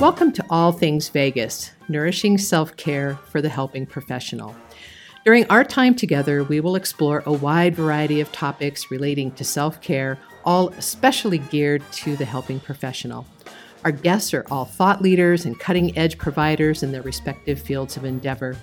Welcome to All Things Vagus, nourishing self care for the helping professional. During our time together, we will explore a wide variety of topics relating to self care, all especially geared to the helping professional. Our guests are all thought leaders and cutting edge providers in their respective fields of endeavor.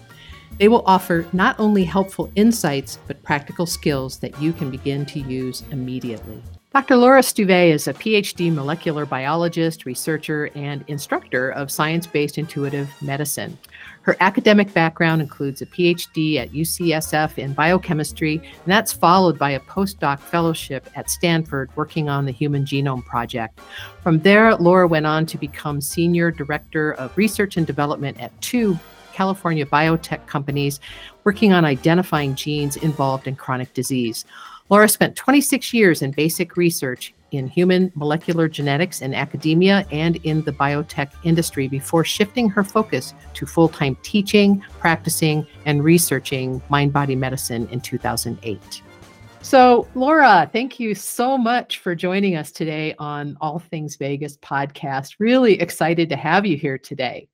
They will offer not only helpful insights, but practical skills that you can begin to use immediately. Dr. Laura Stuve is a PhD molecular biologist, researcher, and instructor of science based intuitive medicine. Her academic background includes a PhD at UCSF in biochemistry, and that's followed by a postdoc fellowship at Stanford working on the Human Genome Project. From there, Laura went on to become Senior Director of Research and Development at two California biotech companies working on identifying genes involved in chronic disease. Laura spent 26 years in basic research in human molecular genetics in academia and in the biotech industry before shifting her focus to full time teaching, practicing, and researching mind body medicine in 2008. So, Laura, thank you so much for joining us today on All Things Vagus podcast. Really excited to have you here today.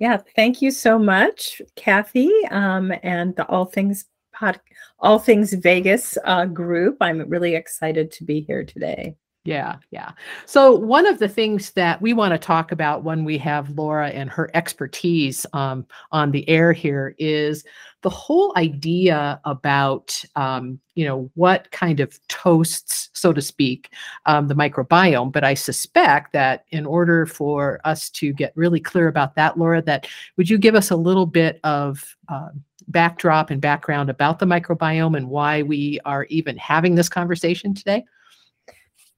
Yeah, thank you so much, Kathy, um, and the All Things Pod, All Things Vagus uh, group. I'm really excited to be here today. Yeah, yeah. So, one of the things that we want to talk about when we have Laura and her expertise um, on the air here is the whole idea about, um, you know, what kind of toasts, so to speak, um, the microbiome. But I suspect that in order for us to get really clear about that, Laura, that would you give us a little bit of uh, backdrop and background about the microbiome and why we are even having this conversation today?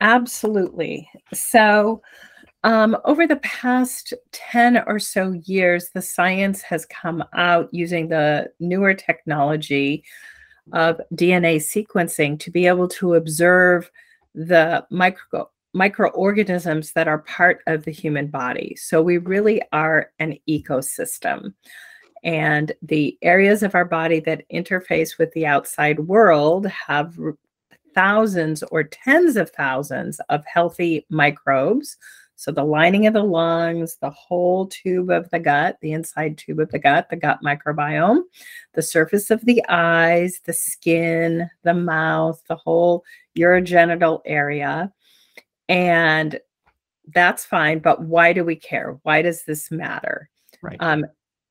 Absolutely. So, um, over the past 10 or so years, the science has come out using the newer technology of DNA sequencing to be able to observe the micro, microorganisms that are part of the human body. So, we really are an ecosystem. And the areas of our body that interface with the outside world have thousands or tens of thousands of healthy microbes. So, the lining of the lungs, the whole tube of the gut, the inside tube of the gut, the gut microbiome, the surface of the eyes, the skin, the mouth, the whole urogenital area. And that's fine. But why do we care? Why does this matter? Right. Um,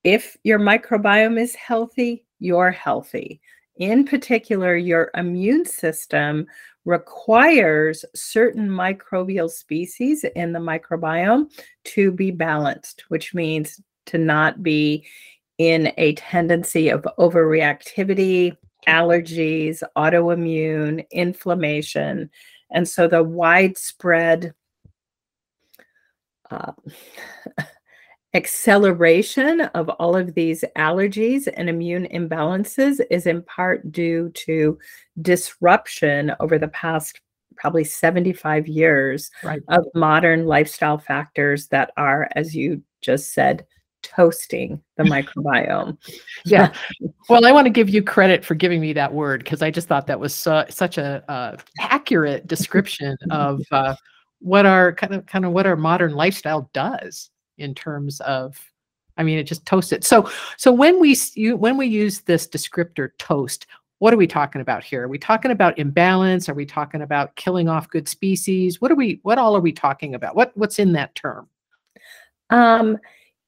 if your microbiome is healthy, you're healthy. In particular, your immune system requires certain microbial species in the microbiome to be balanced, which means to not be in a tendency of overreactivity, allergies, autoimmune, inflammation. And so the widespread uh, acceleration of all of these allergies and immune imbalances is in part due to disruption over the past probably 75 years right. of modern lifestyle factors that are, as you just said, toasting the microbiome. yeah. Well, I want to give you credit for giving me that word because I just thought that was such a uh, accurate description of uh, what our kind of kind of what our modern lifestyle does in terms of I mean, it just toasts it. So, so when we you, when we use this descriptor toast, what are we talking about here? Are we talking about imbalance? Are we talking about killing off good species? What are we? What all are we talking about? What what's in that term? Um,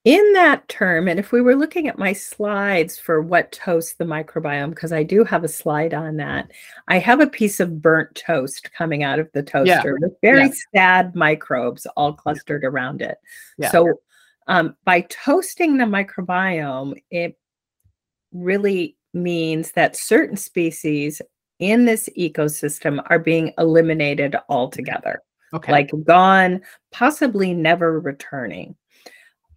in that term, and if we were looking at my slides for what toasts the microbiome, because I do have a slide on that, I have a piece of burnt toast coming out of the toaster yeah. with very yeah. sad microbes all clustered yeah. around it. So, um, by toasting the microbiome, it really means that certain species in this ecosystem are being eliminated altogether. Okay. Like gone, possibly never returning.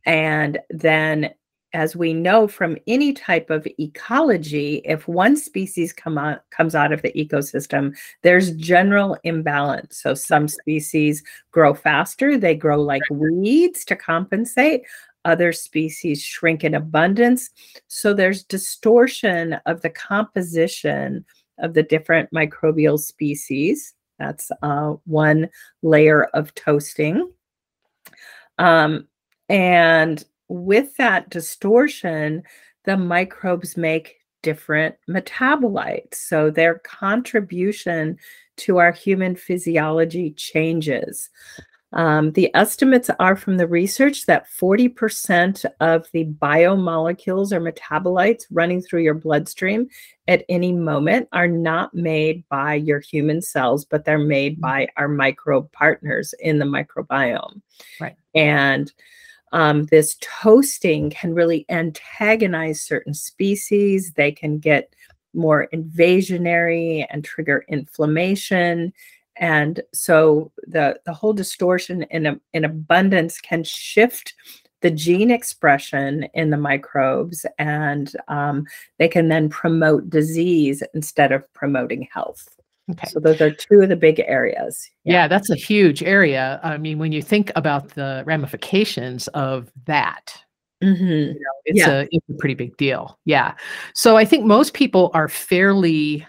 And then, as we know from any type of ecology, if one species come out, comes out of the ecosystem, there's general imbalance. So some species grow faster, they grow like weeds to compensate. Other species shrink in abundance. So there's distortion of the composition of the different microbial species. That's uh, one layer of toasting. Um, and with that distortion, the microbes make different metabolites. So their contribution to our human physiology changes. Um, the estimates are from the research that 40% of the biomolecules or metabolites running through your bloodstream at any moment are not made by your human cells, but they're made mm. by our microbe partners in the microbiome. Right. And um, this toasting can really antagonize certain species. They can get more invasionary and trigger inflammation. And so the, the whole distortion in, in abundance can shift the gene expression in the microbes, and um, they can then promote disease instead of promoting health. Okay. So those are two of the big areas. Yeah. yeah. that's a huge area. I mean, when you think about the ramifications of that, mm-hmm. you know, it's yeah. a it's a pretty big deal. Yeah. So I think most people are fairly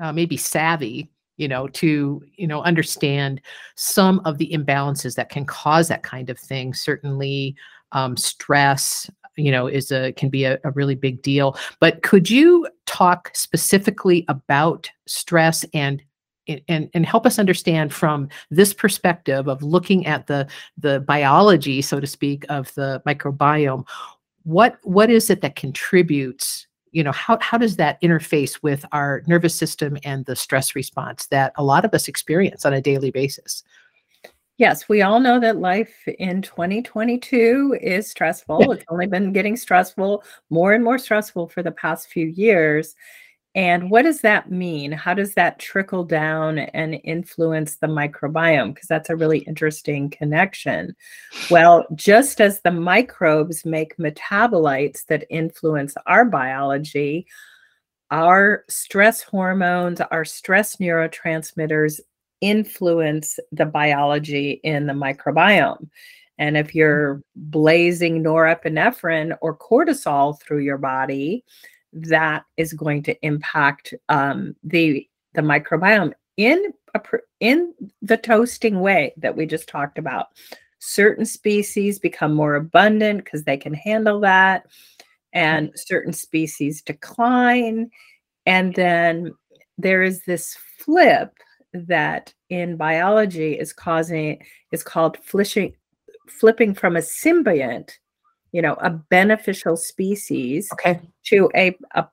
uh, maybe savvy, you know, to you know understand some of the imbalances that can cause that kind of thing. Certainly, um, stress, you know is a can be a, a, really big deal. But could you talk specifically about stress and and and help us understand from this perspective of looking at the the biology so to speak of the microbiome what what is it that contributes you know how how does that interface with our nervous system and the stress response that a lot of us experience on a daily basis Yes, we all know that life in 2022 is stressful. It's only been getting stressful, more and more stressful for the past few years. And what does that mean? How does that trickle down and influence the microbiome? Because that's a really interesting connection. Well, just as the microbes make metabolites that influence our biology, our stress hormones, our stress neurotransmitters influence the biology in the microbiome. And if you're blazing norepinephrine or cortisol through your body, that is going to impact um, the the microbiome in a, in the toasting way that we just talked about. Certain species become more abundant because they can handle that, and certain species decline. And then there is this flip that in biology is causing is called flishing, flipping from a symbiont, you know, a beneficial species, okay. to a, a,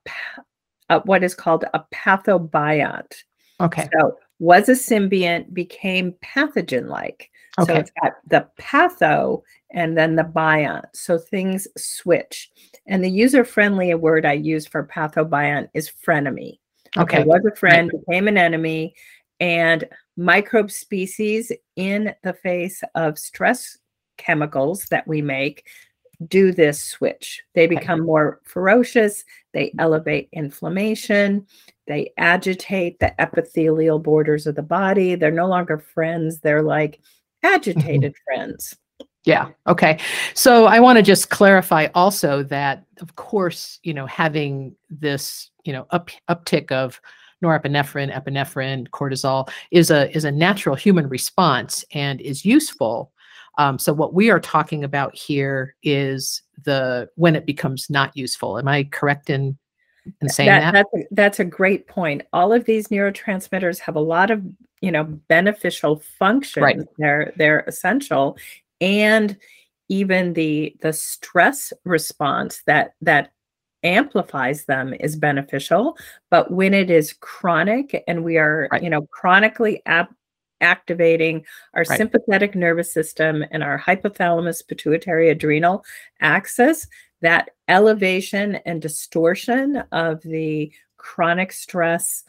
a what is called a pathobiont. Okay. So was a symbiont became pathogen like. Okay. So it's got the patho and then the biont. So things switch. And the user friendly word I use for pathobiont is frenemy. Okay. okay. Was a friend, became an enemy and microbe species in the face of stress chemicals that we make do this switch. They become more ferocious, they elevate inflammation, they agitate the epithelial borders of the body. They're no longer friends, they're like mm-hmm. agitated friends. Yeah. Okay. So I want to just clarify also that, of course, you know, having this, you know, up uptick of norepinephrine, epinephrine, cortisol is a is a natural human response and is useful. Um, so what we are talking about here is the when it becomes not useful. Am I correct in in saying that? that? That's a, that's a great point. All of these neurotransmitters have a lot of you know beneficial functions. Right. They're they're essential, and even the the stress response that that amplifies them is beneficial but when it is chronic and we are right. you know chronically ab- activating our right. sympathetic nervous system and our hypothalamus pituitary adrenal axis that elevation and distortion of the chronic stress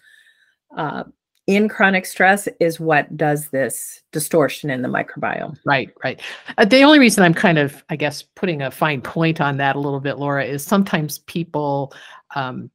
uh, in chronic stress is what does this distortion in the microbiome. Right, right. Uh, the only reason I'm kind of, I guess, putting a fine point on that a little bit, Laura, is sometimes people um,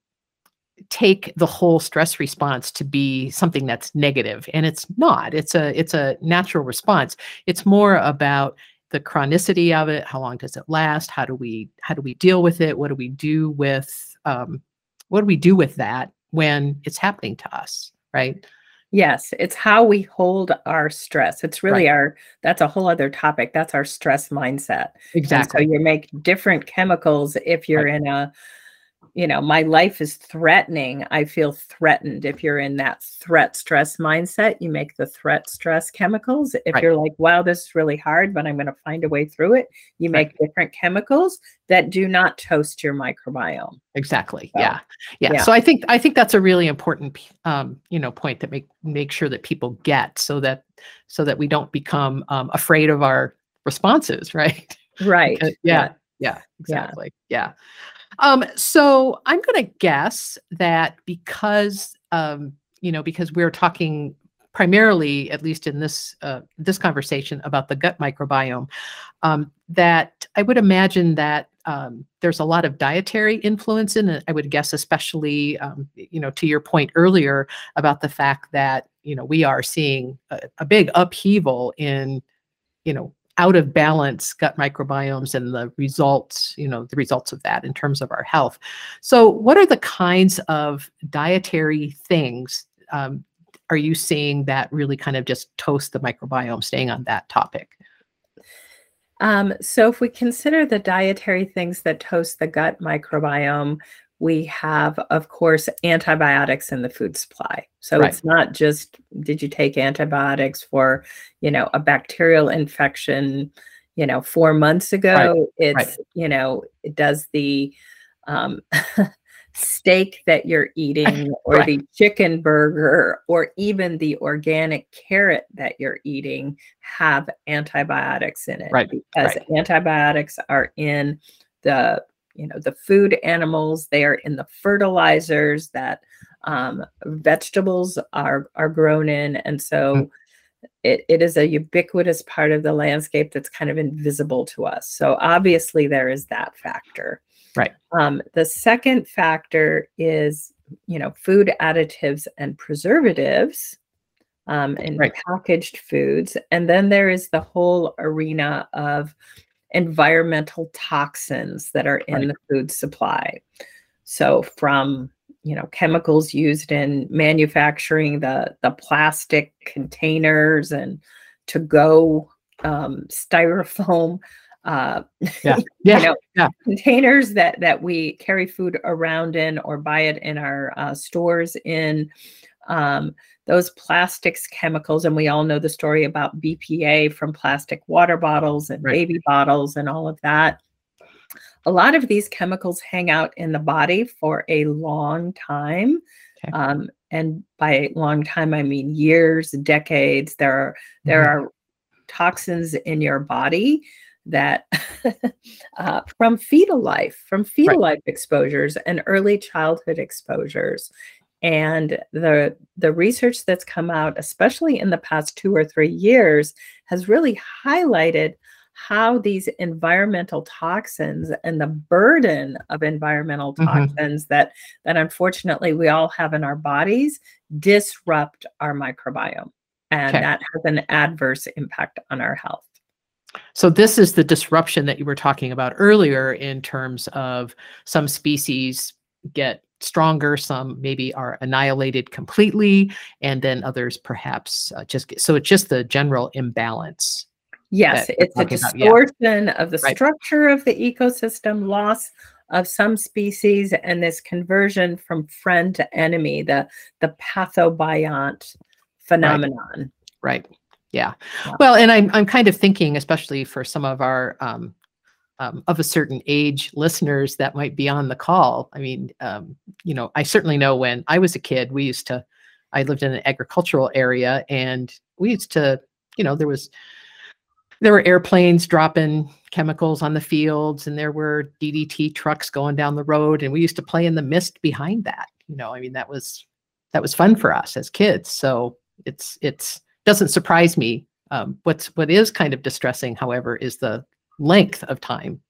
take the whole stress response to be something that's negative, and it's not. It's a it's a natural response. It's more about the chronicity of it. How long does it last? How do we how do we deal with it? What do we do with um, what do we do with that when it's happening to us? Right Yes, it's how we hold our stress. It's really right. our that's a whole other topic. That's our stress mindset. Exactly. And so you make different chemicals if you're right. in a you know, my life is threatening. I feel threatened. If you're in that threat stress mindset, you make the threat stress chemicals. If right. you're like, wow, this is really hard, but I'm going to find a way through it, you make right. different chemicals that do not toast your microbiome. Exactly. So, yeah. yeah. yeah. So I think I think that's a really important um, you know, point that make make sure that people get so that so that we don't become um, afraid of our responses, right? Right. yeah. yeah. Yeah, exactly. Yeah. Um, so I'm going to guess that because um, you know because we're talking primarily, at least in this uh, this conversation, about the gut microbiome, um, that I would imagine that um, there's a lot of dietary influence in it. I would guess, especially um, you know, to your point earlier about the fact that you know we are seeing a, a big upheaval in you know out of balance gut microbiomes and the results, you know, the results of that in terms of our health. So, what are the kinds of dietary things um, are you seeing that really kind of just toast the microbiome, staying on that topic? Um, so, if we consider the dietary things that toast the gut microbiome, we have, of course, antibiotics in the food supply. So right. it's not just did you take antibiotics for, you know, a bacterial infection, you know, four months ago. Right. It's, right. you know, does the um, steak that you're eating or the chicken burger or even the organic carrot that you're eating have antibiotics in it. Right. Because antibiotics are in the you know the food animals they are in the fertilizers that um, vegetables are are grown in. And so mm. it, it is a ubiquitous part of the landscape that's kind of invisible to us. So obviously there is that factor. Right. Um, the second factor is you know food additives and preservatives um, in right. packaged foods. And then there is the whole arena of environmental toxins that are in right. the food supply. So from you know chemicals used in manufacturing the the plastic containers and to go um, styrofoam uh, yeah. Yeah. you know, yeah. containers that that we carry food around in or buy it in our uh, stores in um, those plastics chemicals and we all know the story about bpa from plastic water bottles and right. baby bottles and all of that a lot of these chemicals hang out in the body for a long time okay. um, and by long time i mean years decades there are there mm-hmm. are toxins in your body that uh, from fetal life from fetal right. life exposures and early childhood exposures and the the research that's come out especially in the past 2 or 3 years has really highlighted how these environmental toxins and the burden of environmental mm-hmm. toxins mm-hmm. that that unfortunately we all have in our bodies disrupt our microbiome and okay. that has an adverse impact on our health so this is the disruption that you were talking about earlier in terms of some species get stronger some maybe are annihilated completely and then others perhaps uh, just get, so it's just the general imbalance yes it's a distortion yeah. of the right. structure of the ecosystem loss of some species and this conversion from friend to enemy the the pathobiont phenomenon right, right. Yeah. yeah. Well, and I'm I'm kind of thinking, especially for some of our um, um, of a certain age listeners that might be on the call. I mean, um, you know, I certainly know when I was a kid, we used to, I lived in an agricultural area and we used to, you know, there was, there were airplanes dropping chemicals on the fields and there were DDT trucks going down the road and we used to play in the mist behind that. You know, I mean, that was, that was fun for us as kids. So it's, it's, doesn't surprise me. Um, what's, what is kind of distressing, however, is the length of time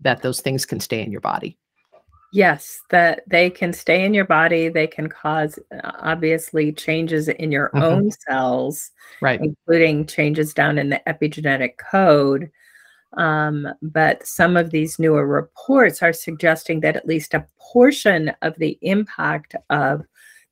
that those things can stay in your body. Yes, that they can stay in your body. They can cause uh, obviously changes in your mm-hmm. own cells, right? Including changes down in the epigenetic code. Um, but some of these newer reports are suggesting that at least a portion of the impact of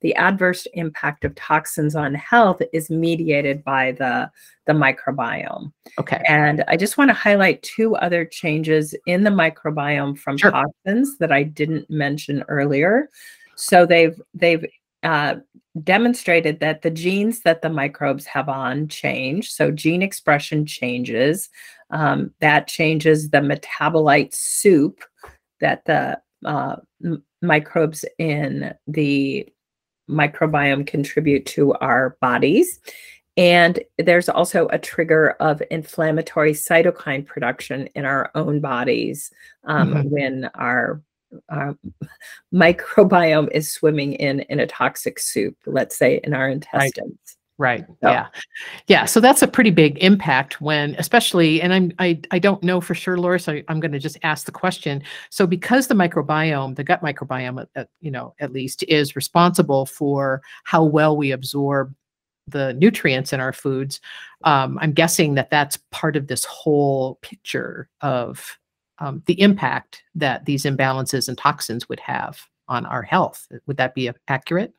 the adverse impact of toxins on health is mediated by the the microbiome. Okay. And I just want to highlight two other changes in the microbiome from Sure. toxins that I didn't mention earlier. So they've they've uh, demonstrated that the genes that the microbes have on change. So gene expression changes. Um, that changes the metabolite soup that the uh, microbes in the microbiome contribute to our bodies. And there's also a trigger of inflammatory cytokine production in our own bodies um, Mhm. when our, our microbiome is swimming in in a toxic soup, let's say in our intestines. Right. So- Yeah. Yeah. So that's a pretty big impact when, especially, and I'm I I don't know for sure, Laura. So I'm going to just ask the question. So because the microbiome, the gut microbiome, at- at, you know, at least is responsible for how well we absorb the nutrients in our foods. Um, I'm guessing that that's part of this whole picture of um, the impact that these imbalances and toxins would have on our health. Would that be uh, accurate?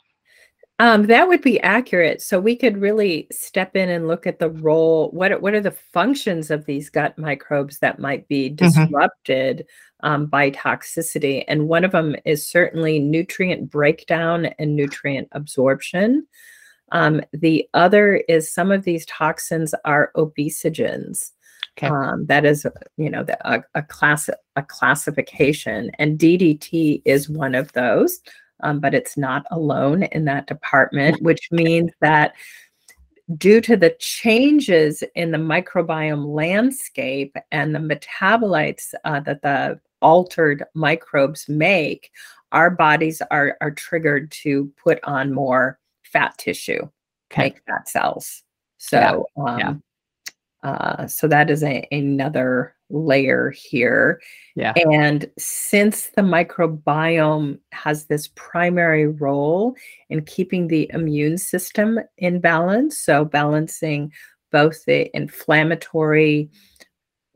Um, that would be accurate. So we could really step in and look at the role. What are, what are the functions of these gut microbes that might be disrupted um, by toxicity? And one of them is certainly nutrient breakdown and nutrient absorption. Um, the other is some of these toxins are obesogens. Okay. Um, that is, you know, the, a, a class a classification, and DDT is one of those um, but it's not alone in that department, which means that due to the changes in the microbiome landscape and the metabolites uh, that the altered microbes make, our bodies are, are triggered to put on more fat tissue, Okay. make fat cells. So, um, yeah. Uh, so that is a, another layer here. Yeah. And since the microbiome has this primary role in keeping the immune system in balance, so balancing both the inflammatory,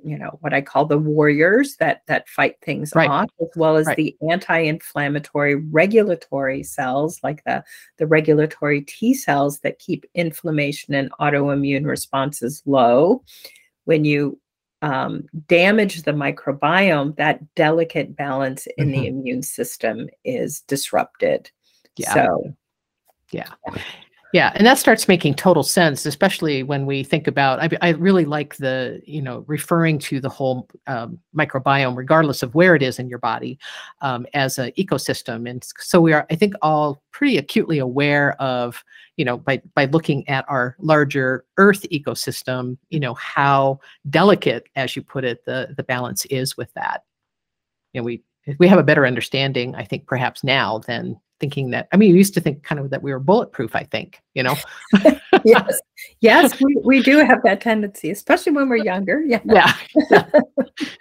you know, what I call the warriors that that fight things Right. off, as well as Right. the anti-inflammatory regulatory cells, like the the regulatory T cells that keep inflammation and autoimmune responses low. When you um, damage the microbiome, that delicate balance in the immune system is disrupted. Yeah. So, Yeah. Yeah. Yeah, and that starts making total sense, especially when we think about, I, I really like the, you know, referring to the whole um, microbiome, regardless of where it is in your body, um, as an ecosystem. And so we are, I think, all pretty acutely aware of, you know, by, by looking at our larger Earth ecosystem, you know, how delicate, as you put it, the, the balance is with that. You know, we, we have a better understanding, I think, perhaps now than thinking that i mean we used to think kind of that we were bulletproof i think you know yes, yes, we, we do have that tendency, especially when we're younger. Yeah. yeah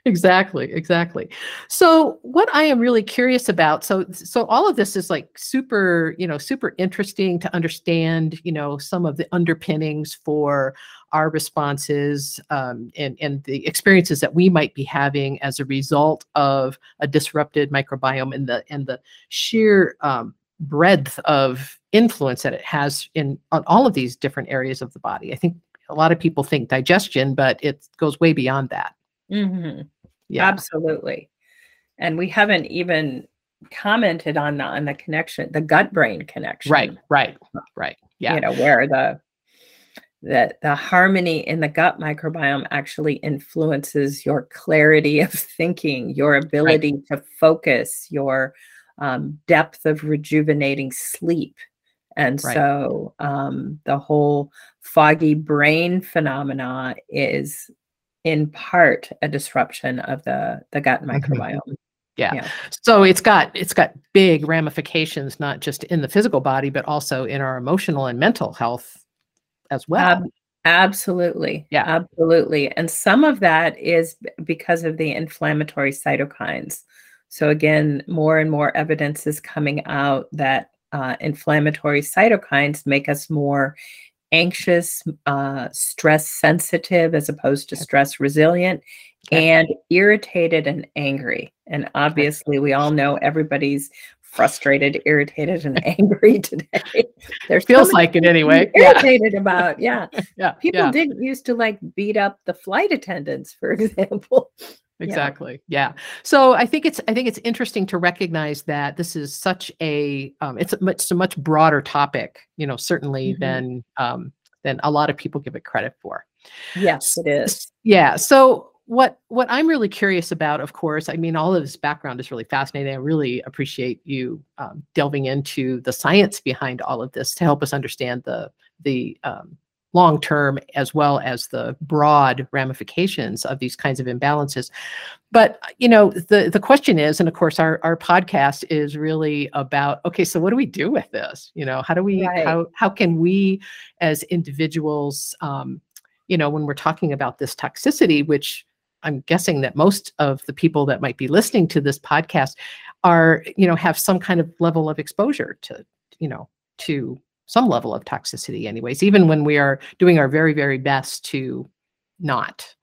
exactly exactly so what i am really curious about so so all of this is like super you know super interesting to understand you know some of the underpinnings for our responses um, and and the experiences that we might be having as a result of a disrupted microbiome and the and the sheer um, breadth of influence that it has in on all of these different areas of the body i think a lot of people think digestion but it goes way beyond that Mhm. yeah Absolutely. And we haven't even commented on the on the connection, the gut brain connection. right right right yeah You know, where the the the harmony in the gut microbiome actually influences your clarity of thinking, your ability to focus, your um, depth of rejuvenating sleep. And Right. so um, the whole foggy brain phenomena is in part a disruption of the the gut Mhm. microbiome. yeah. yeah. so it's got it's got big ramifications not just in the physical body but also in our emotional and mental health as well Ab- absolutely. Yeah. Absolutely. And some of that is because of the inflammatory cytokines. So, again, more and more evidence is coming out that uh, inflammatory cytokines make us more anxious, uh, stress sensitive as opposed to stress resilient, and irritated and angry. And obviously, we all know everybody's frustrated, irritated, and angry today. There's feels like it anyway. Irritated yeah. about, yeah. yeah. People yeah. didn't used to like beat up the flight attendants, for example. Exactly. Yeah. yeah. So I think it's I think it's interesting to recognize that this is such a um, it's a much a much broader topic, you know, certainly mm-hmm. than um, than a lot of people give it credit for. Yes, it is. Yeah. So what what I'm really curious about, of course, I mean, all of this background is really fascinating. I really appreciate you um, delving into the science behind all of this to help us understand the the um, long term as well as the broad ramifications of these kinds of imbalances. But you know, the the question is, and of course, our our podcast is really about okay, so what do we do with this? You know, how do we right. how how can we as individuals um, you know, when we're talking about this toxicity, which I'm guessing that most of the people that might be listening to this podcast are, you know, have some kind of level of exposure to, you know, to some level of toxicity, anyways, even when we are doing our very, very best to not.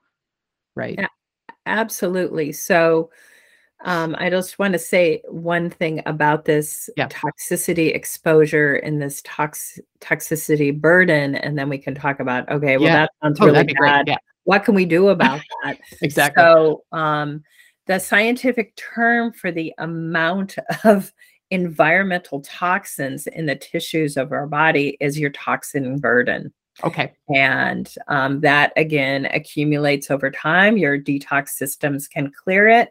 Right. Absolutely. So, um, I just want to say one thing about this yeah. toxicity exposure and this tox toxicity burden, and then we can talk about okay, well, yeah. that sounds oh, really bad. Yeah what can we do about that? exactly. So, um, the scientific term for the amount of environmental toxins in the tissues of our body is your toxin burden. Okay. And um, that again accumulates over time. Your detox systems can clear it,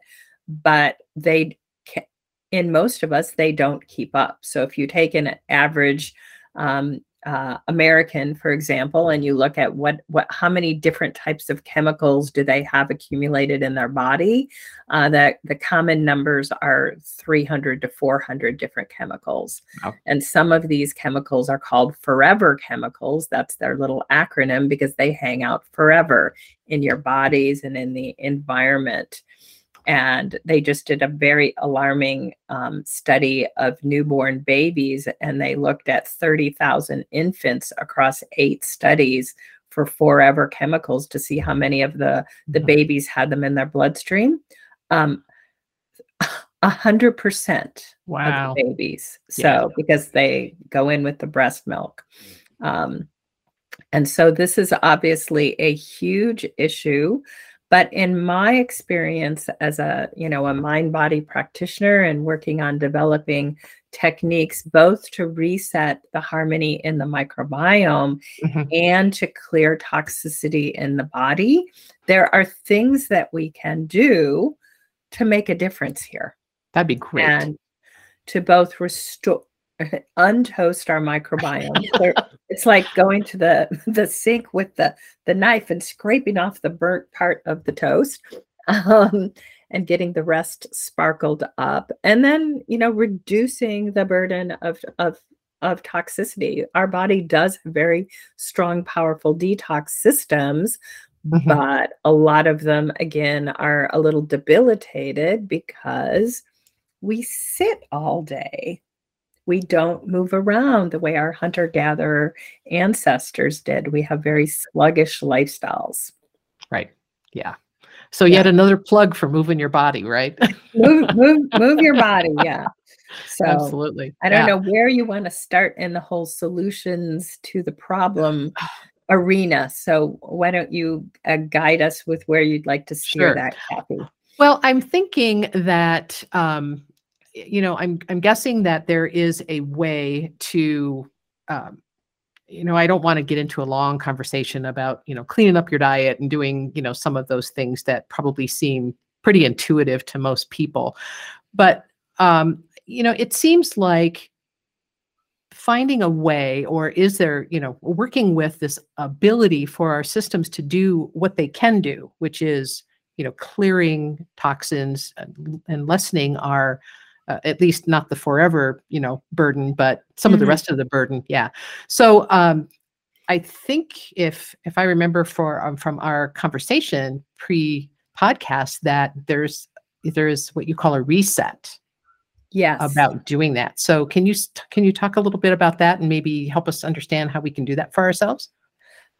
but they, can, in most of us, they don't keep up. So if you take an average um, uh, American, for example, and you look at what what how many different types of chemicals do they have accumulated in their body, uh, the the common numbers are 300 to 400 different chemicals, wow. and some of these chemicals are called forever chemicals. That's their little acronym because they hang out forever in your bodies and in the environment and they just did a very alarming um, study of newborn babies and they looked at 30,000 infants across eight studies for forever chemicals to see how many of the the mm-hmm. babies had them in their bloodstream um, a hundred percent wow. of the babies so yeah. because they go in with the breast milk um, and so this is obviously a huge issue but in my experience as a you know a mind body practitioner and working on developing techniques both to reset the harmony in the microbiome mm-hmm. and to clear toxicity in the body there are things that we can do to make a difference here that'd be great and to both restore untoast our microbiome. it's like going to the the sink with the the knife and scraping off the burnt part of the toast. Um, and getting the rest sparkled up and then you know reducing the burden of of of toxicity our body does very strong powerful detox systems mm-hmm. but a lot of them again are a little debilitated because we sit all day we don't move around the way our hunter gatherer ancestors did. We have very sluggish lifestyles. Right. Yeah. So yet another plug for moving your body, right? move, move, move your body. Yeah. So absolutely. I don't yeah. know where you want to start in the whole solutions to the problem arena. So why don't you uh, guide us with where you'd like to steer sure. that, Kathy? Well, I'm thinking that um, you know, I'm I'm guessing that there is a way to, um, you know, I don't want to get into a long conversation about you know cleaning up your diet and doing you know some of those things that probably seem pretty intuitive to most people, but um, you know, it seems like finding a way or is there you know working with this ability for our systems to do what they can do which is you know clearing toxins and, and lessening our uh, at least not the forever you know burden but some mm-hmm. of the mm-hmm. rest of the burden yeah so um i think if if i remember for um, from our conversation pre podcast that there's there's what you call a reset yes about doing that so can you can you talk a little bit about that and maybe help us understand how we can do that for ourselves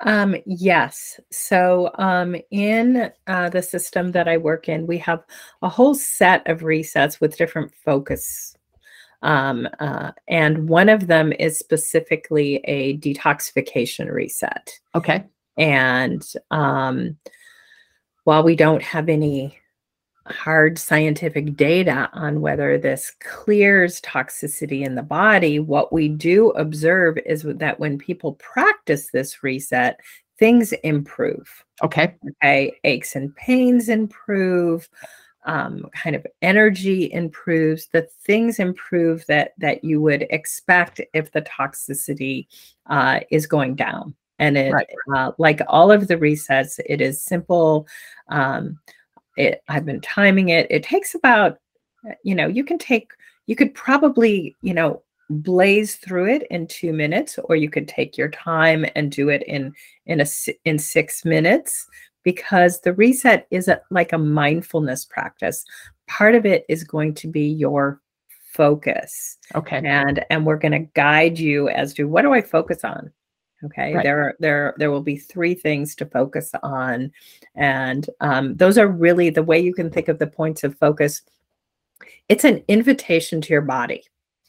um, yes. So, um, in uh, the system that I work in, we have a whole set of resets with different focus Um, uh, and one of them is specifically a detoxification reset. Okay. And um, while we don't have any hard scientific data on whether this clears toxicity in the body, what we do observe is that when people practice this reset, things improve. Okay. Okay. Aches and pains improve. Um, kind of energy improves. The things improve that that you would expect if the toxicity uh, is going down. And it, right. uh, like all of the resets, it is simple. Um, it, I've been timing it. It takes about, uh, you know, you can take, you could probably, you know, blaze through it in two minutes, or you could take your time and do it in in a in six minutes because the reset is a, like a mindfulness practice. Part of it is going to be your focus. Okay. And and we're going to guide you as to what do I focus on? Okay. Right. There are there there will be three things to focus on. And um, those are really the way you can think of the points of focus. It's an invitation to your body.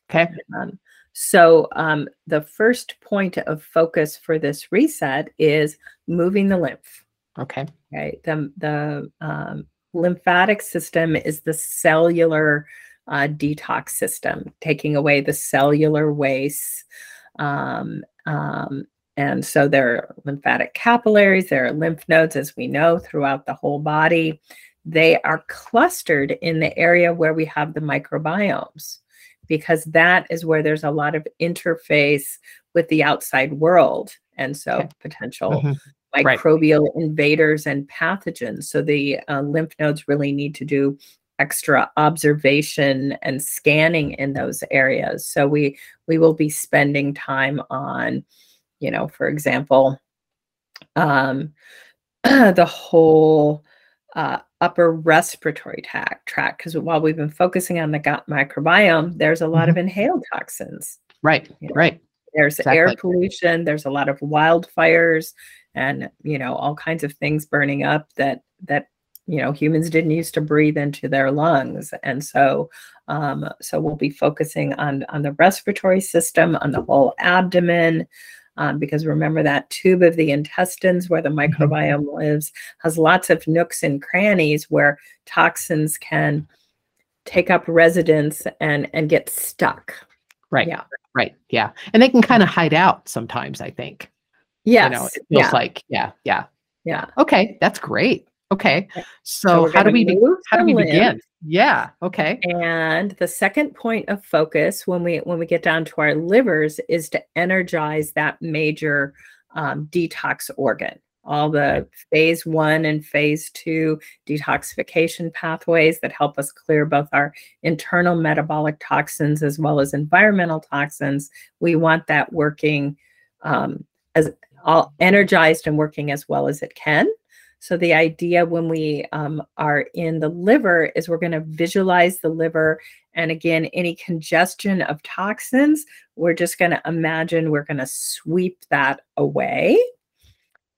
Okay. Um, so um, the first point of focus for this reset is moving the lymph. Okay. Okay. The the um, lymphatic system is the cellular uh, detox system, taking away the cellular waste. Um, um, and so there are lymphatic capillaries, there are lymph nodes, as we know, throughout the whole body. They are clustered in the area where we have the microbiomes because that is where there's a lot of interface with the outside world and so okay. potential mm-hmm. microbial right. invaders and pathogens so the uh, lymph nodes really need to do extra observation and scanning in those areas so we we will be spending time on you know for example um the whole uh, upper respiratory tract because while we've been focusing on the gut microbiome there's a lot mm-hmm. of inhaled toxins right you know, right there's exactly. air pollution there's a lot of wildfires and you know all kinds of things burning up that that you know humans didn't used to breathe into their lungs and so um, so we'll be focusing on on the respiratory system on the whole abdomen um, because remember that tube of the intestines where the mm-hmm. microbiome lives has lots of nooks and crannies where toxins can take up residence and and get stuck. Right. Yeah. Right. Yeah. And they can kind of hide out sometimes, I think. Yes. You know, it feels yeah. like, yeah, yeah. Yeah. Okay. That's great. Okay. So, so how do we be, how do we begin? Yeah. Okay. And the second point of focus when we when we get down to our livers is to energize that major um, detox organ. All the phase one and phase two detoxification pathways that help us clear both our internal metabolic toxins as well as environmental toxins. We want that working um, as all energized and working as well as it can. So the idea when we um, are in the liver is we're going to visualize the liver. And again, any congestion of toxins, we're just going to imagine we're going to sweep that away.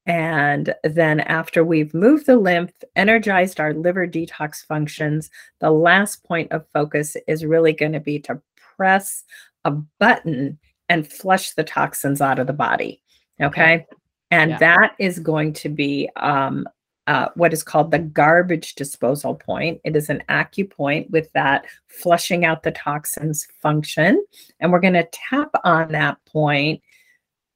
And then after we've moved the lymph, energized our liver detox functions, the last point of focus is really going to be to press a button and flush the toxins out of the body. Okay. And yeah. that is going to be um, uh, what is called the garbage disposal point. It is an acupoint with that flushing out the toxins function. And we're going to tap on that point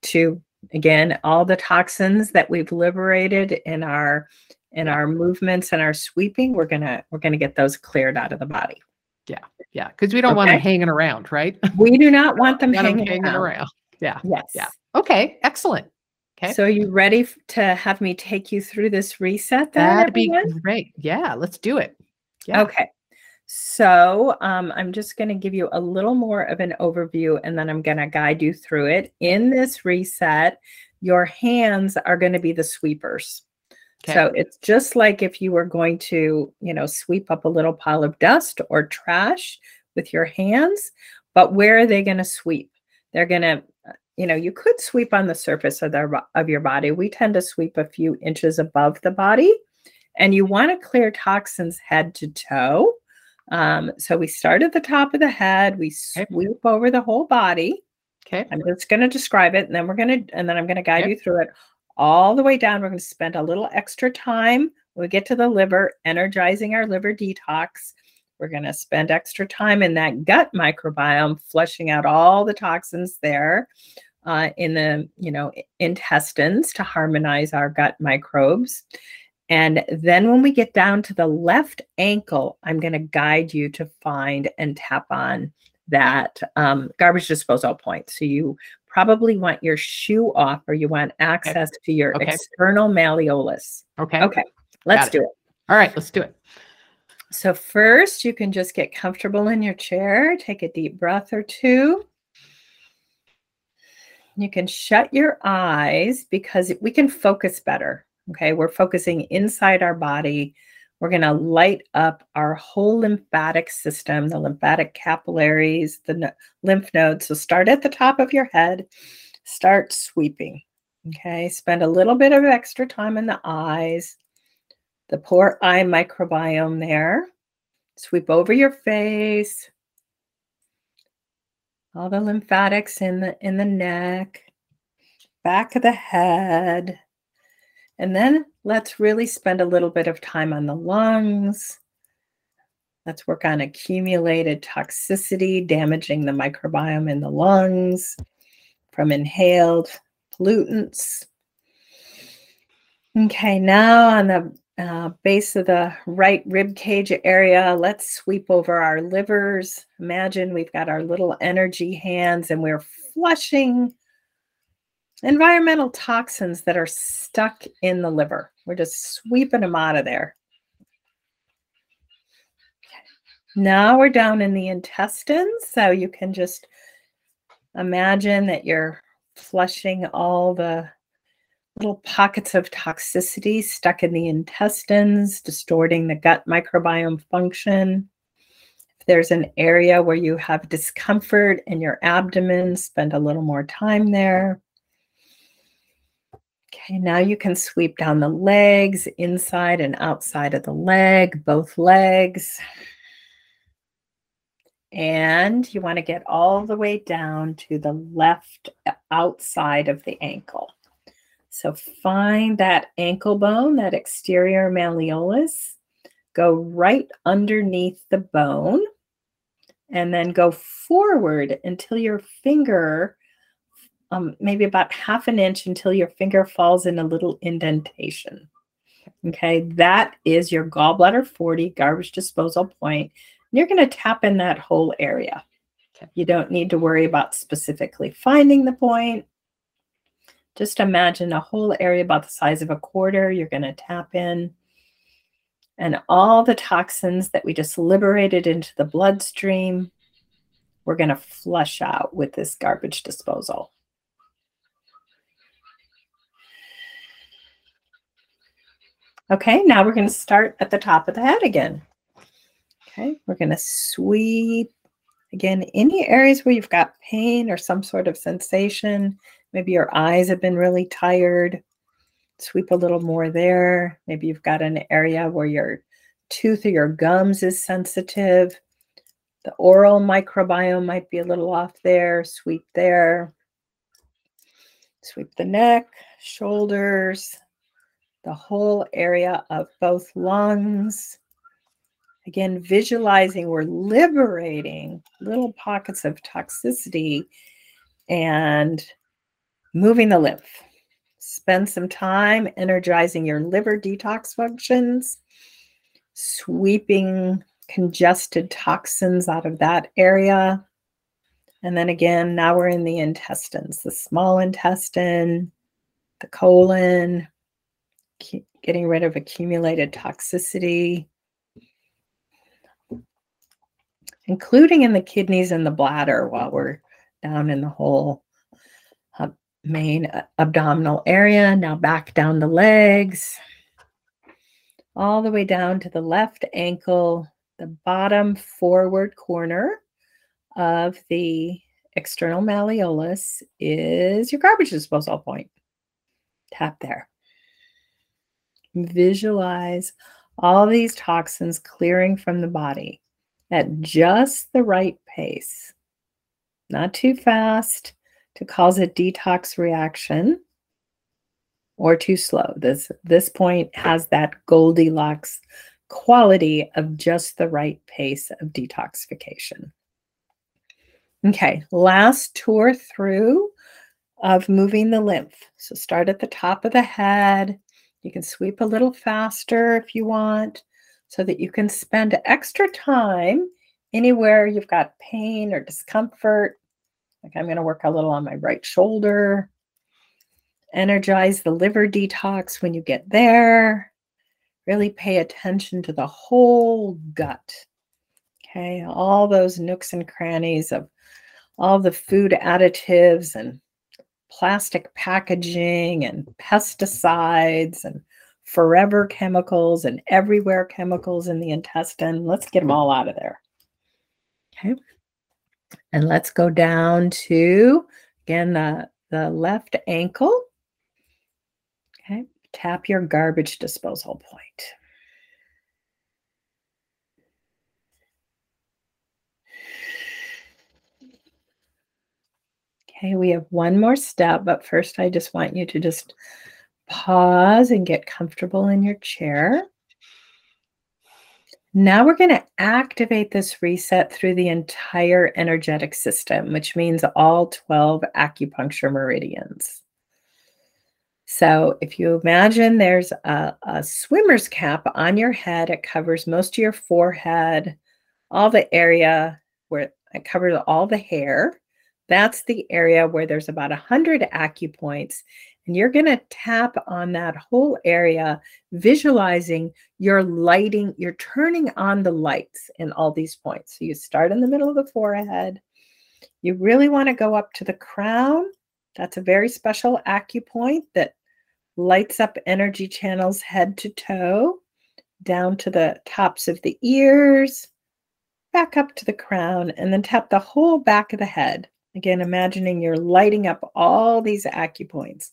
to, again, all the toxins that we've liberated in our in our movements and our sweeping we're gonna we're gonna get those cleared out of the body yeah yeah because we don't okay. want them hanging around right we do not want them, hanging, them hanging around. around yeah yes yeah okay excellent Okay. So, you ready to have me take you through this reset? Then, That'd everyone? be great. Yeah, let's do it. Yeah. Okay. So, um, I'm just going to give you a little more of an overview and then I'm going to guide you through it. In this reset, your hands are going to be the sweepers. Okay. So, it's just like if you were going to, you know, sweep up a little pile of dust or trash with your hands, but where are they going to sweep? They're going to you know, you could sweep on the surface of the of your body. We tend to sweep a few inches above the body, and you want to clear toxins head to toe. Um, so we start at the top of the head, we Okay. sweep over the whole body. Okay. I'm just going to describe it and then we're going to, and then I'm going to guide Okay. you through it all the way down. We're going to spend a little extra time when we get to the liver, energizing our liver detox. We're going to spend extra time in that gut microbiome, flushing out all the toxins there uh, in the, you know, intestines to harmonize our gut microbes. And then when we get down to the left ankle, I'm going to guide you to find and tap on that um, garbage disposal point. So you probably want your shoe off or you want access to your Okay. external malleolus. Okay. Okay, let's it. do it. All right. Let's do it. So, first, you can just get comfortable in your chair, take a deep breath or two. You can shut your eyes because we can focus better. Okay, we're focusing inside our body. We're going to light up our whole lymphatic system, the lymphatic capillaries, the no- lymph nodes. So, start at the top of your head, start sweeping. Okay, spend a little bit of extra time in the eyes the poor eye microbiome there. Sweep over your face. All the lymphatics in the in the neck, back of the head. And then let's really spend a little bit of time on the lungs. Let's work on accumulated toxicity, damaging the microbiome in the lungs from inhaled pollutants. Okay, now on the uh, base of the right rib cage area. Let's sweep over our livers. Imagine we've got our little energy hands and we're flushing environmental toxins that are stuck in the liver. We're just sweeping them out of there. Now we're down in the intestines. So you can just imagine that you're flushing all the little pockets of toxicity stuck in the intestines, distorting the gut microbiome function. If there's an area where you have discomfort in your abdomen, spend a little more time there. Okay, now you can sweep down the legs, inside and outside of the leg, both legs. And you want to get all the way down to the left outside of the ankle. So find that ankle bone, that exterior malleolus, go right underneath the bone, and then go forward until your finger, um, maybe about half an inch until your finger falls in a little indentation. Okay, that is your gallbladder 40 garbage disposal point. You're going to tap in that whole area. Okay. You don't need to worry about specifically finding the point. Just imagine a whole area about the size of a quarter you're going to tap in. And all the toxins that we just liberated into the bloodstream, we're going to flush out with this garbage disposal. Okay, now we're going to start at the top of the head again. Okay, we're going to sweep again any areas where you've got pain or some sort of sensation. Maybe your eyes have been really tired. Sweep a little more there. Maybe you've got an area where your tooth or your gums is sensitive. The oral microbiome might be a little off there. Sweep there. Sweep the neck, shoulders, the whole area of both lungs. Again, visualizing we're liberating little pockets of toxicity and moving the lymph. Spend some time energizing your liver detox functions, sweeping congested toxins out of that area. And then again, now we're in the intestines, the small intestine, the colon, getting rid of accumulated toxicity, including in the kidneys and the bladder while we're down in the whole uh, main uh, abdominal area. Now back down the legs, all the way down to the left ankle, the bottom forward corner of the external malleolus is your garbage disposal point. Tap there. Visualize all these toxins clearing from the body. at just the right pace, not too fast to cause a detox reaction or too slow. This this point has that Goldilocks quality of just the right pace of detoxification. Okay, last tour through of moving the lymph. So start at the top of the head. You can sweep a little faster if you want so that you can spend extra time anywhere you've got pain or discomfort. Like I'm going to work a little on my right shoulder. Energize the liver detox when you get there. Really pay attention to the whole gut. Okay, all those nooks and crannies of all the food additives and plastic packaging and pesticides and forever chemicals and everywhere chemicals in the intestine. Let's get them all out of there. Okay. And let's go down to, again, the, the left ankle. Okay. Tap your garbage disposal point. Okay, we have one more step, but first I just want you to just pause and get comfortable in your chair. Now we're going to activate this reset through the entire energetic system, which means all 12 acupuncture meridians. So if you imagine there's a, a, swimmer's cap on your head, it covers most of your forehead, all the area where it covers all the hair. That's the area where there's about 100 acupoints. And you're going to tap on that whole area, visualizing you're lighting, you're turning on the lights in all these points. So you start in the middle of the forehead. You really want to go up to the crown. That's a very special acupoint that lights up energy channels head to toe, down to the tops of the ears, back up to the crown, and then tap the whole back of the head. Again, imagining you're lighting up all these acupoints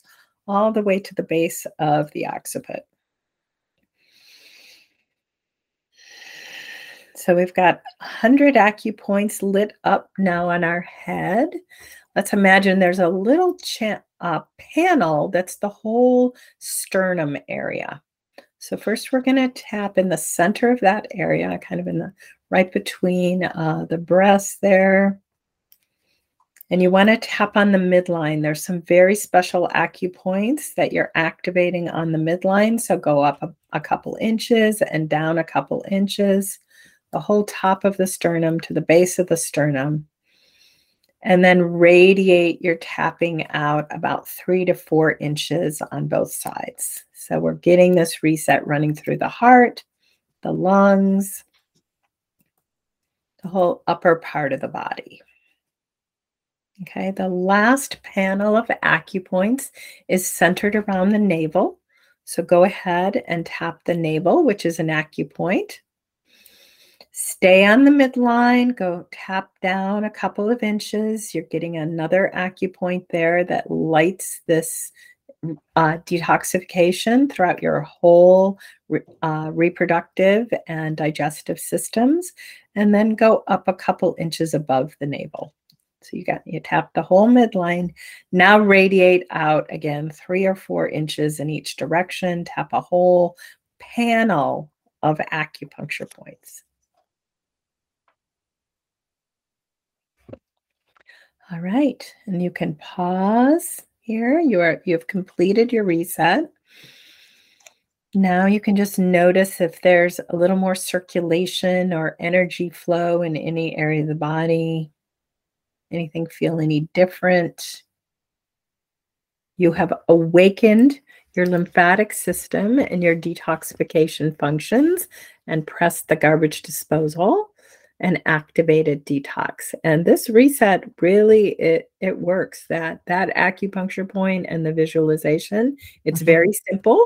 all the way to the base of the occiput. So we've got 100 acupoints lit up now on our head. Let's imagine there's a little uh, panel that's the whole sternum area. So first we're going to tap in the center of that area, kind of in the right between uh, the breasts there. And you want to tap on the midline. There's some very special acupoints that you're activating on the midline. So go up a, a couple inches and down a couple inches, the whole top of the sternum to the base of the sternum. And then radiate your tapping out about three to four inches on both sides. So we're getting this reset running through the heart, the lungs, the whole upper part of the body. Okay, the last panel of acupoints is centered around the navel. So go ahead and tap the navel, which is an acupoint. Stay on the midline, go tap down a couple of inches. You're getting another acupoint there that lights this uh, detoxification throughout your whole uh, reproductive and digestive systems. And then go up a couple inches above the navel. So you got you tap the whole midline. Now radiate out again three or four inches in each direction. Tap a whole panel of acupuncture points. All right, and you can pause here. You are you have completed your reset. Now you can just notice if there's a little more circulation or energy flow in any area of the body. Anything feel any different? You have awakened your lymphatic system and your detoxification functions and pressed the garbage disposal and activated detox. And this reset really it it works. That that acupuncture point and the visualization, it's mm-hmm. very simple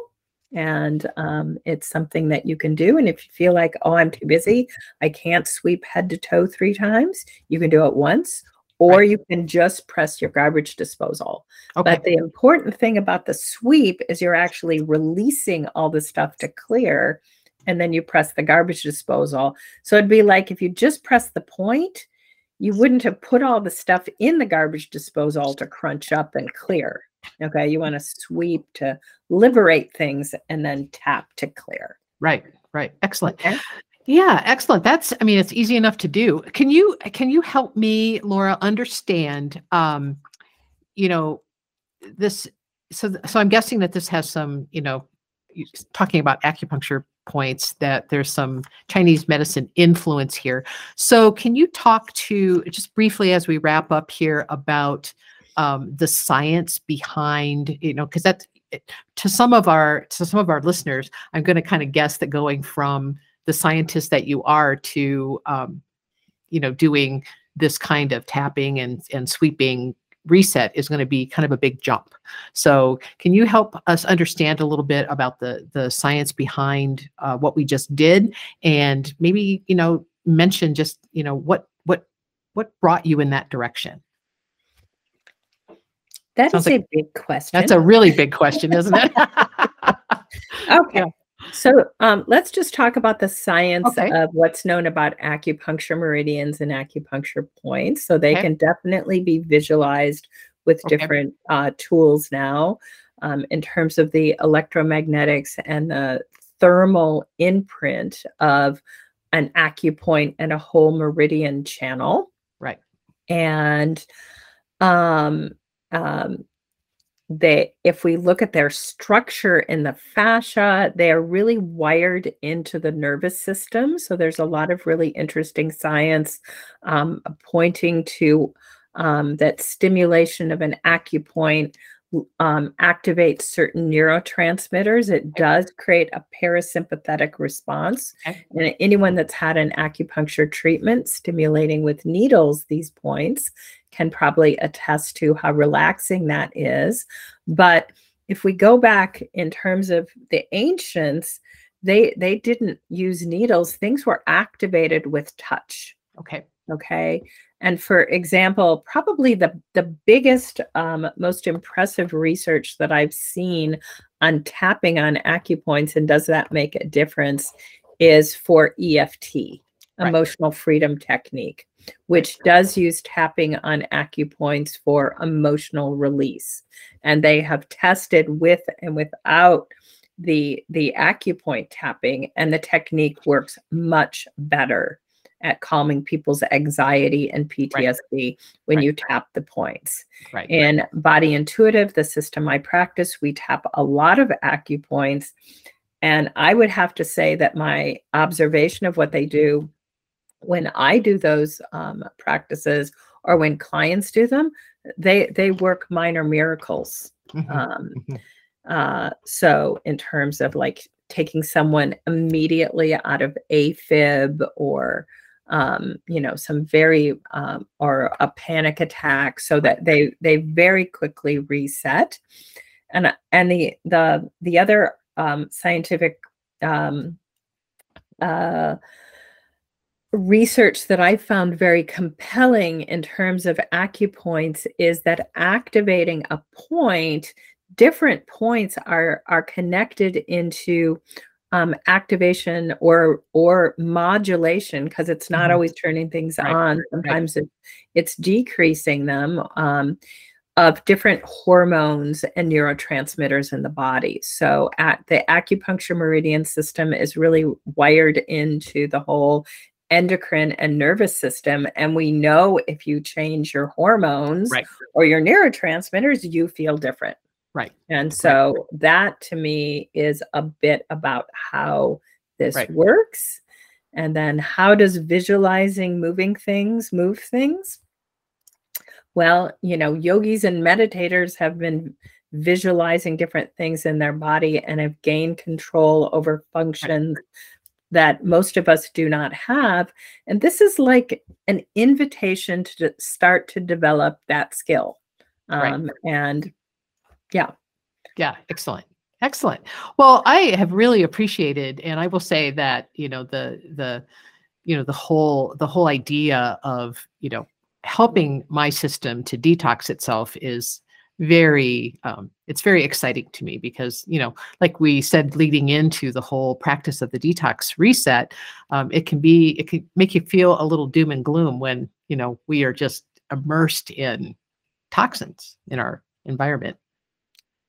and um, it's something that you can do. And if you feel like, oh, I'm too busy, I can't sweep head to toe three times, you can do it once or right. you can just press your garbage disposal. Okay. But the important thing about the sweep is you're actually releasing all the stuff to clear and then you press the garbage disposal. So it'd be like if you just press the point, you wouldn't have put all the stuff in the garbage disposal to crunch up and clear. Okay, you want to sweep to liberate things and then tap to clear. Right, right. Excellent. Okay. Yeah, excellent. That's I mean it's easy enough to do. Can you can you help me Laura understand um you know this so so I'm guessing that this has some, you know, talking about acupuncture points that there's some Chinese medicine influence here. So can you talk to just briefly as we wrap up here about um, the science behind, you know, because that's to some of our to some of our listeners, I'm going to kind of guess that going from the scientist that you are to um, you know doing this kind of tapping and and sweeping reset is going to be kind of a big jump. So, can you help us understand a little bit about the the science behind uh, what we just did, and maybe you know mention just you know what what what brought you in that direction? That Sounds is like, a big question. That's a really big question, isn't it? okay. Yeah. So um, let's just talk about the science okay. of what's known about acupuncture meridians and acupuncture points. So they okay. can definitely be visualized with okay. different uh, tools now um, in terms of the electromagnetics and the thermal imprint of an acupoint and a whole meridian channel. Right. And um, um, they if we look at their structure in the fascia they are really wired into the nervous system so there's a lot of really interesting science um, pointing to um, that stimulation of an acupoint um, activates certain neurotransmitters. It does create a parasympathetic response. Okay. And anyone that's had an acupuncture treatment stimulating with needles these points can probably attest to how relaxing that is. But if we go back in terms of the ancients, they they didn't use needles. Things were activated with touch. Okay. Okay. And for example, probably the, the biggest, um, most impressive research that I've seen on tapping on acupoints and does that make a difference is for EFT, right. emotional freedom technique, which does use tapping on acupoints for emotional release. And they have tested with and without the the acupoint tapping and the technique works much better at calming people's anxiety and PTSD right. when right. you tap the points. Right. In Body Intuitive, the system I practice, we tap a lot of acupoints. And I would have to say that my observation of what they do when I do those um, practices or when clients do them, they they work minor miracles. Mm-hmm. Um, mm-hmm. uh, so in terms of like taking someone immediately out of AFib or um, you know, some very um, or a panic attack, so that they they very quickly reset. And and the the the other um, scientific um, uh, research that I found very compelling in terms of acupoints is that activating a point, different points are are connected into um, activation or or modulation because it's not mm-hmm. always turning things right. on. Sometimes right. it, it's decreasing them um, of different hormones and neurotransmitters in the body. So at the acupuncture meridian system is really wired into the whole endocrine and nervous system and we know if you change your hormones right. or your neurotransmitters you feel different Right. And so right. that to me is a bit about how this right. works. And then how does visualizing moving things move things? Well, you know, yogis and meditators have been visualizing different things in their body and have gained control over functions right. That most of us do not have. And this is like an invitation to start to develop that skill. Um, and yeah. Yeah. Excellent. Excellent. Well, I have really appreciated, and I will say that, you know, the, the, you know, the whole, the whole idea of, you know, helping my system to detox itself is very um, it's very exciting to me because you know like we said leading into the whole practice of the detox reset um, it can be it can make you feel a little doom and gloom when you know we are just immersed in toxins in our environment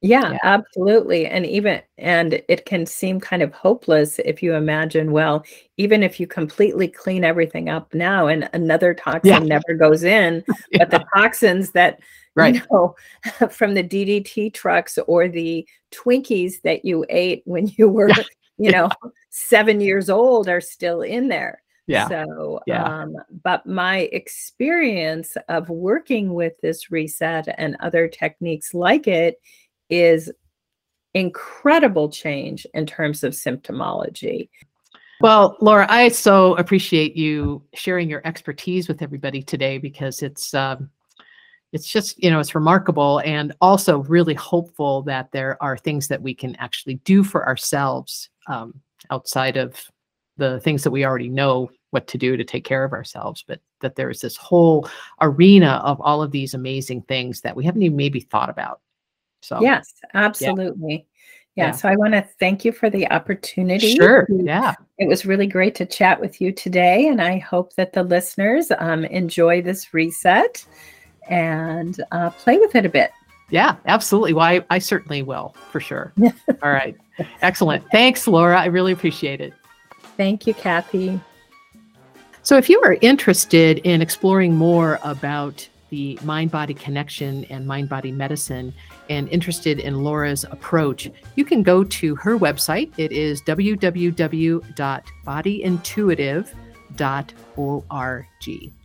yeah, yeah, absolutely. And even and it can seem kind of hopeless if you imagine, well, even if you completely clean everything up now and another toxin yeah. never goes in, yeah. but the toxins that right. you know from the DDT trucks or the Twinkies that you ate when you were, you know, 7 years old are still in there. Yeah. So, yeah. Um, but my experience of working with this reset and other techniques like it is incredible change in terms of symptomology. Well, Laura, I so appreciate you sharing your expertise with everybody today because it's um, it's just you know it's remarkable and also really hopeful that there are things that we can actually do for ourselves um, outside of the things that we already know what to do to take care of ourselves, but that there is this whole arena of all of these amazing things that we haven't even maybe thought about. So yes, absolutely. Yeah. yeah. So I want to thank you for the opportunity. Sure. Yeah. It was really great to chat with you today. And I hope that the listeners um, enjoy this reset and uh, play with it a bit. Yeah, absolutely. Well, I, I certainly will for sure. All right. Excellent. Thanks, Laura. I really appreciate it. Thank you, Kathy. So, if you are interested in exploring more about the mind body connection and mind body medicine and interested in Laura's approach, you can go to her website. It is www.bodyintuitive.org.